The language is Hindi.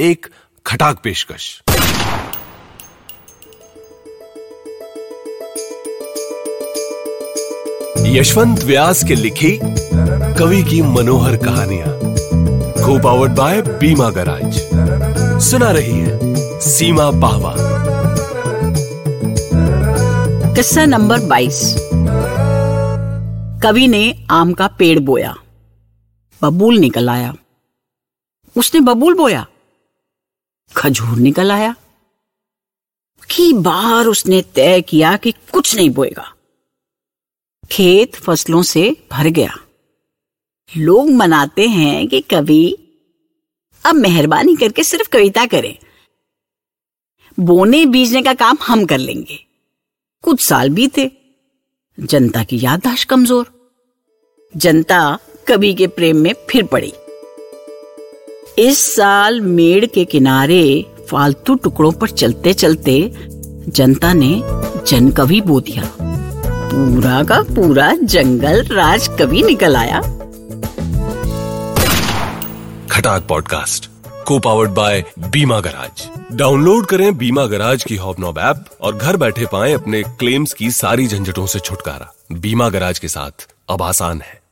एक खटाक पेशकश। यशवंत व्यास के लिखी कवि की मनोहर कहानियाँ। को पावर्ड बाय बीमा गराज। सुना रही है सीमा पाहवा किस्सा नंबर 22 कवि ने आम का पेड़ बोया। बबूल निकल आया। उसने बबूल बोया। खजूर निकल आया। की बार उसने तय किया कि कुछ नहीं बोएगा। खेत फ़सलों से भर गया। लोग मनाते हैं कि कवि, अब मेहरबानी करके सिर्फ़ कविता करें। बोने बीजने का काम हम कर लेंगे। कुछ साल बीते, जनता की याददाश्त कमज़ोर। जनता कवि के प्रेम में फिर पड़ी। इस साल मेड़ के किनारे फालतू टुकड़ों पर चलते चलते जनता ने जनकवि बो दिया। पूरा का पूरा जंगल राज कवि निकल आया। खटाक पॉडकास्ट को powered by Bima Garage. Download करें बीमा गराज की हॉबनॉब ऐप और घर बैठे पाएँ अपने क्लेम्स की सारी झंझटों से छुटकारा। बीमा गराज के साथ अब आसान है।